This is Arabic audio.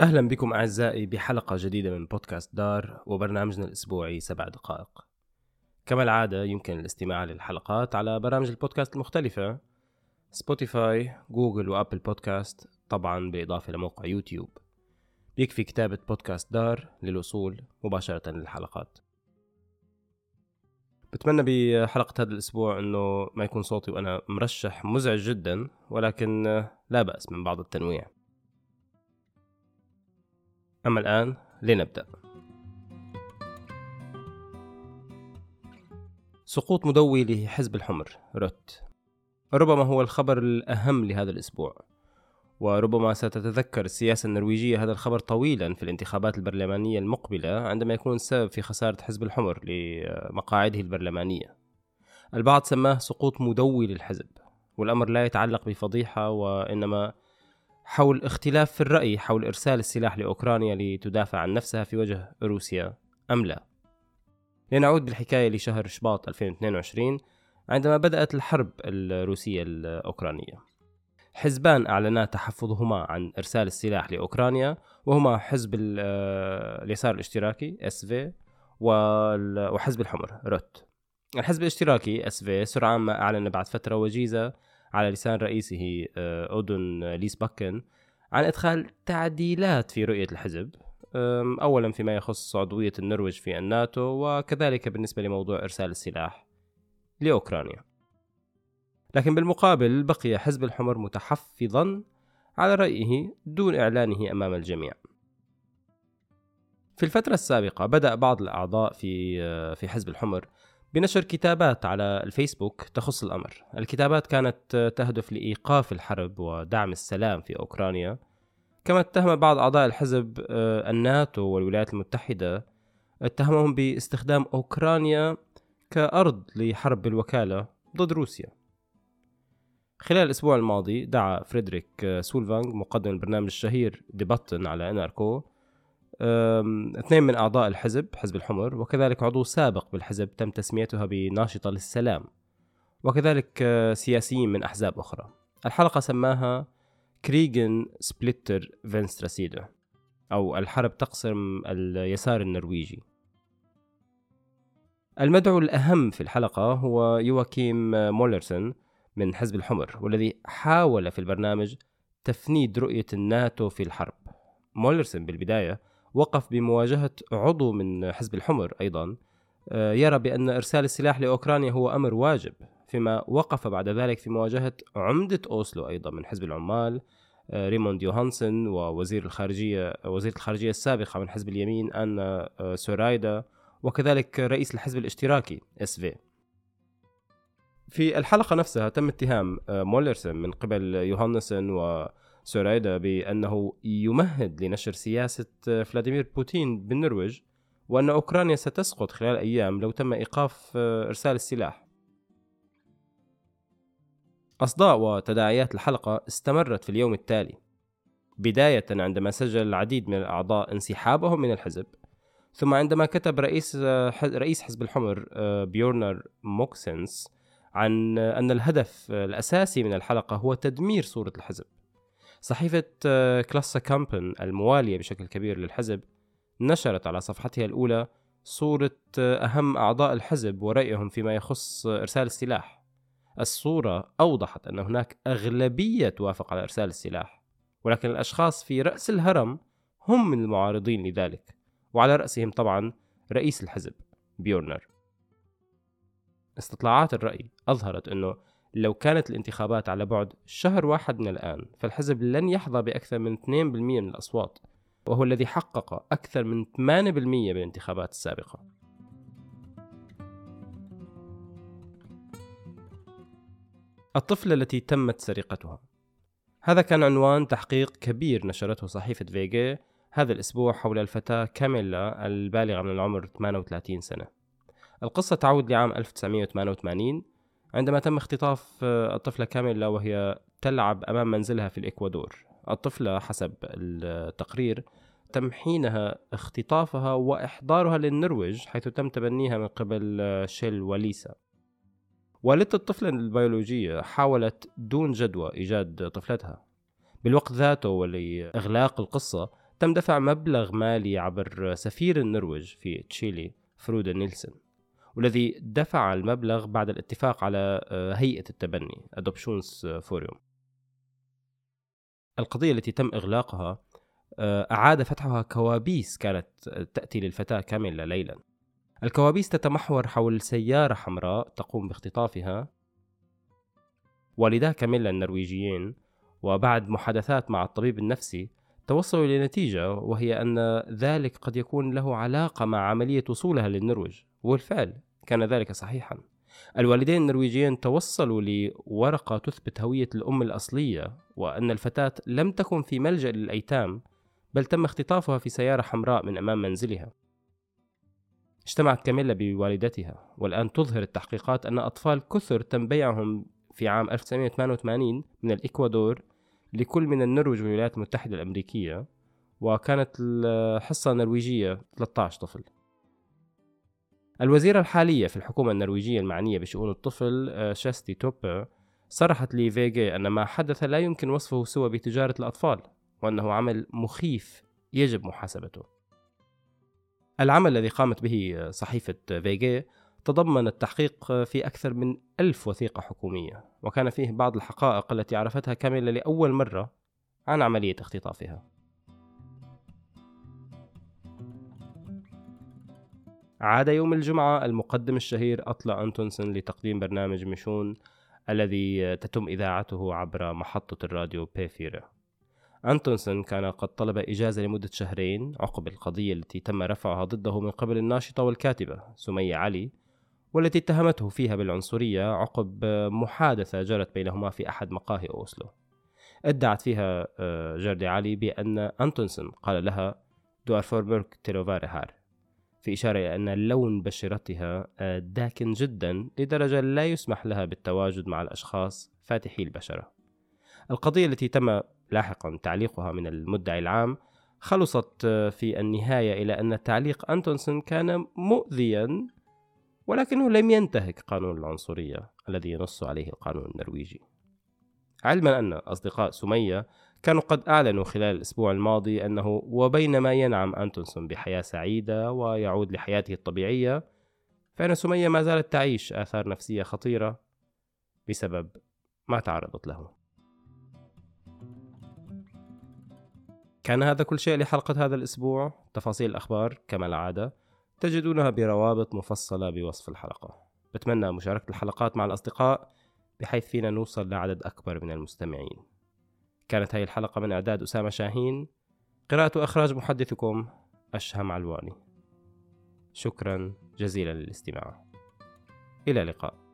أهلا بكم أعزائي بحلقة جديدة من بودكاست دار وبرنامجنا الأسبوعي سبع دقائق. كما العادة يمكن الاستماع للحلقات على برامج البودكاست المختلفة سبوتيفاي جوجل وأبل بودكاست طبعا بالإضافة لموقع يوتيوب. بيكفي كتابة بودكاست دار للوصول مباشرة للحلقات. بتمنى بحلقة هذا الأسبوع أنه ما يكون صوتي وأنا مرشح مزعج جدا ولكن لا بأس من بعض التنويع. أما الآن لنبدأ. سقوط مدوي لحزب الحمر روت. ربما هو الخبر الأهم لهذا الأسبوع وربما ستتذكر السياسة النرويجية هذا الخبر طويلا في الانتخابات البرلمانية المقبلة عندما يكون السبب في خسارة حزب الحمر لمقاعده البرلمانية. البعض سماه سقوط مدوي للحزب والأمر لا يتعلق بفضيحة وإنما حول اختلاف في الرأي حول إرسال السلاح لأوكرانيا لتدافع عن نفسها في وجه روسيا أم لا. لنعود بالحكاية لشهر شباط 2022 عندما بدأت الحرب الروسية الأوكرانية. حزبان أعلنا تحفظهما عن إرسال السلاح لأوكرانيا وهما حزب آه، اليسار الاشتراكي في وحزب الحمر روت. الحزب الاشتراكي في سرعان ما أعلن بعد فترة وجيزة على لسان رئيسه آه، أودون ليس باكن عن إدخال تعديلات في رؤية الحزب أولا فيما يخص عضوية النرويج في الناتو وكذلك بالنسبة لموضوع إرسال السلاح لأوكرانيا. لكن بالمقابل بقي حزب الحمر متحفظا على رأيه دون إعلانه أمام الجميع. في الفترة السابقة بدأ بعض الأعضاء في آه، في حزب الحمر بنشر كتابات على الفيسبوك تخص الأمر. الكتابات كانت تهدف لإيقاف الحرب ودعم السلام في أوكرانيا. كما اتهم بعض أعضاء الحزب آه، الناتو والولايات المتحدة اتهمهم باستخدام أوكرانيا كأرض لحرب الوكالة ضد روسيا. خلال الأسبوع الماضي دعا فريدريك آه، سولفانغ مقدم البرنامج الشهير Debatten على NRK اثنين من أعضاء الحزب حزب الحمر وكذلك عضو سابق بالحزب تم تسميتها بناشطة للسلام وكذلك آه، سياسيين من أحزاب أخرى. الحلقة سماها Krigen splitter venstresiden أو الحرب تقسم اليسار النرويجي. المدعو الأهم في الحلقة هو يواكيم مولرسون من حزب الحمر والذي حاول في البرنامج تفنيد رؤية الناتو في الحرب. مولرسون بالبداية وقف بمواجهة عضو من حزب الحمر أيضا آه، يرى بأن إرسال السلاح لأوكرانيا هو أمر واجب فيما وقف بعد ذلك في مواجهة عمدة أوسلو أيضا من حزب العمال آه، ريموند يوهانسن ووزير الخارجية وزيرة الخارجية السابقة من حزب اليمين أنا آه، سورايدا وكذلك رئيس الحزب الاشتراكي SV. في الحلقة نفسها تم اتهام مولرسن من قبل يوهانسن و سورايدا بأنه يمهد لنشر سياسة فلاديمير بوتين بالنرويج وأن أوكرانيا ستسقط خلال أيام لو تم إيقاف إرسال السلاح. أصداء وتداعيات الحلقة استمرت في اليوم التالي بداية عندما سجل العديد من الأعضاء انسحابهم من الحزب. ثم عندما كتب رئيس رئيس حزب الحمر بيورنر موكسنس عن أن الهدف الأساسي من الحلقة هو تدمير صورة الحزب. صحيفة آه، كلاسا كامبن الموالية بشكل كبير للحزب نشرت على صفحتها الأولى صورة آه، أهم أعضاء الحزب ورأيهم فيما يخص آه، إرسال السلاح. الصورة أوضحت أن هناك أغلبية توافق على إرسال السلاح ولكن الأشخاص في رأس الهرم هم من المعارضين لذلك وعلى رأسهم طبعا رئيس الحزب بيورنر. استطلاعات الرأي أظهرت أنه لو كانت الانتخابات على بعد شهر واحد من الآن فالحزب لن يحظى بأكثر من 2% من الأصوات وهو الذي حقق أكثر من 8% بالانتخابات السابقة. الطفلة التي تمت سرقتها. هذا كان عنوان تحقيق كبير نشرته صحيفة فيجي هذا الأسبوع حول الفتاة كاميلا البالغة من العمر 38 سنة. القصة تعود لعام 1988 عندما تم اختطاف آه، الطفلة كاميلا وهي تلعب أمام منزلها في الإكوادور. الطفلة حسب التقرير تم حينها اختطافها وإحضارها للنرويج حيث تم تبنيها من قبل آه، شيل وليسا. والدة الطفلة البيولوجية حاولت دون جدوى إيجاد طفلتها. بالوقت ذاته ولإغلاق القصة تم دفع مبلغ مالي عبر سفير النرويج في تشيلي فرود نيلسون. والذي دفع المبلغ بعد الاتفاق على آه، هيئة التبني Adoptions Forum. القضية التي تم إغلاقها آه، أعاد فتحها كوابيس كانت تأتي للفتاة كاميلا ليلا. الكوابيس تتمحور حول سيارة حمراء تقوم باختطافها. والدا كاميلا النرويجيين وبعد محادثات مع الطبيب النفسي توصلوا لنتيجة وهي أن ذلك قد يكون له علاقة مع عملية وصولها للنرويج. وبالفعل كان ذلك صحيحا. الوالدين النرويجيين توصلوا لورقة تثبت هوية الأم الأصلية وأن الفتاة لم تكن في ملجأ للأيتام بل تم اختطافها في سيارة حمراء من أمام منزلها. اجتمعت كاميلا بوالدتها والآن تظهر التحقيقات أن أطفال كثر تم بيعهم في عام 1988 من الإكوادور لكل من النرويج والولايات المتحدة الأمريكية وكانت الحصة النرويجية 13 طفل. الوزيرة الحالية في الحكومة النرويجية المعنية بشؤون الطفل آه، شاستي توبر صرحت لفيجي أن ما حدث لا يمكن وصفه سوى بتجارة الأطفال وأنه عمل مخيف يجب محاسبته. العمل الذي قامت به صحيفة فيجي تضمن التحقيق في أكثر من ألف وثيقة حكومية وكان فيه بعض الحقائق التي عرفتها كاميلا لأول مرة عن عملية اختطافها. عاد يوم الجمعة المقدم الشهير أطلع أنتونسون لتقديم برنامج ميشون الذي تتم إذاعته عبر محطة الراديو P4. أنتونسون كان قد طلب إجازة لمدة شهرين عقب القضية التي تم رفعها ضده من قبل الناشطة والكاتبة سمية علي والتي اتهمته فيها بالعنصرية عقب محادثة جرت بينهما في أحد مقاهي أوسلو. ادعت فيها آه، جردي علي بأن أنتونسون قال لها دوار فوربرك تيروفاري هار. في إشارة إلى أن لون بشرتها آه، داكن جدا لدرجة لا يسمح لها بالتواجد مع الأشخاص فاتحي البشرة. القضية التي تم لاحقا تعليقها من المدعي العام خلصت آه، في النهاية إلى أن تعليق أنتونسون كان مؤذيا ولكنه لم ينتهك قانون العنصرية الذي ينص عليه القانون النرويجي. علما أن أصدقاء سمية كانوا قد أعلنوا خلال الأسبوع الماضي أنه وبينما ينعم أنتونسون بحياة سعيدة ويعود لحياته الطبيعية فإن سمية ما زالت تعيش آثار نفسية خطيرة بسبب ما تعرضت له. كان هذا كل شيء لحلقة هذا الأسبوع. تفاصيل الأخبار كما العادة تجدونها بروابط مفصلة بوصف الحلقة. بتمنى مشاركة الحلقات مع الأصدقاء بحيث فينا نوصل لعدد أكبر من المستمعين. كانت هذه الحلقة من إعداد أسامة شاهين. قراءة وإخراج محدثكم أشهم علواني. شكرا جزيلا للاستماع. إلى اللقاء.